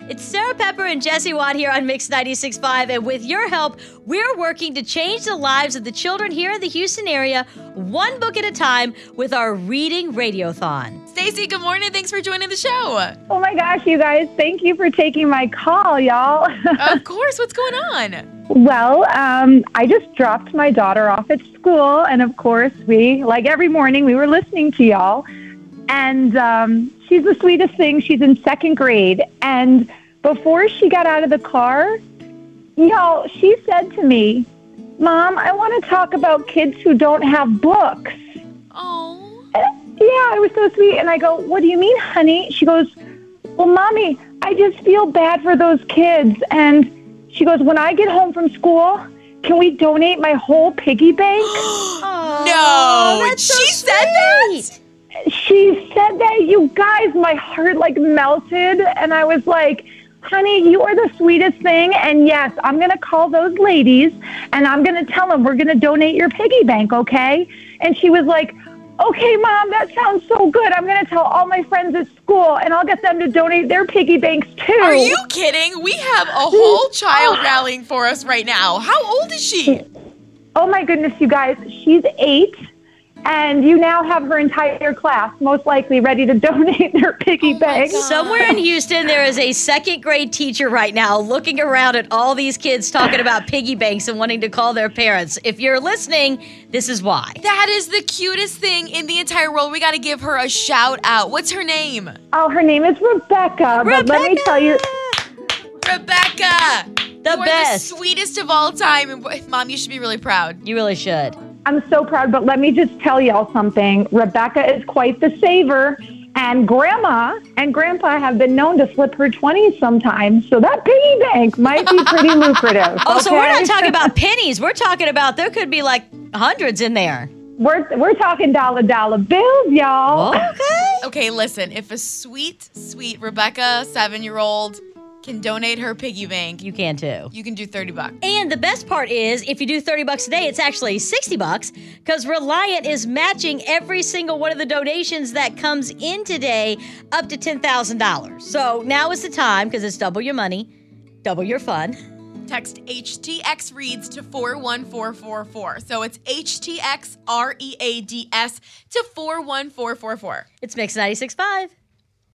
It's Sarah Pepper and Jesse Watt here on Mix 96.5, and with your help, we're working to change the lives of the children here in the Houston area, one book at a time, with our Reading Radiothon. Stacey, good morning. Thanks for joining the show. Oh my gosh, you guys, thank you for taking my call, y'all. of course. What's going on? well, um, I just dropped my daughter off at school, and of course, we, like every morning, we were listening to y'all. And um, she's the sweetest thing. She's in second grade. And before she got out of the car, y'all, she said to me, Mom, I want to talk about kids who don't have books. Oh. Yeah, it was so sweet. And I go, What do you mean, honey? She goes, Well, Mommy, I just feel bad for those kids. And she goes, When I get home from school, can we donate my whole piggy bank? oh, no. that's so she said that? She you guys, my heart like melted. And I was like, honey, you are the sweetest thing. And yes, I'm going to call those ladies and I'm going to tell them we're going to donate your piggy bank, okay? And she was like, okay, mom, that sounds so good. I'm going to tell all my friends at school and I'll get them to donate their piggy banks too. Are you kidding? We have a whole child rallying for us right now. How old is she? Oh my goodness, you guys, she's eight. And you now have her entire class most likely ready to donate their piggy oh bank. Somewhere in Houston, there is a second grade teacher right now looking around at all these kids talking about piggy banks and wanting to call their parents. If you're listening, this is why. That is the cutest thing in the entire world. We got to give her a shout out. What's her name? Oh, her name is Rebecca. But let me tell you, Rebecca. The you are best. the sweetest of all time. And mom, you should be really proud. You really should. I'm so proud, but let me just tell y'all something. Rebecca is quite the saver, and Grandma and Grandpa have been known to slip her 20s sometimes, so that piggy bank might be pretty lucrative. Oh, so we're not talking about pennies. We're talking about there could be like hundreds in there. We're, we're talking dollar dollar bills, y'all. Okay. Okay, listen. If a sweet, sweet Rebecca, seven year old, can donate her piggy bank, You can too. you can do 30 bucks. And the best part is, if you do 30 bucks a day, it's actually 60 bucks because Reliant is matching every single one of the donations that comes in today up to $10,000. So now is the time because it's double your money, double your fun. Text HTX reads to 41444. So it's HTX R E A D S to 41444. It's Mix 96.5.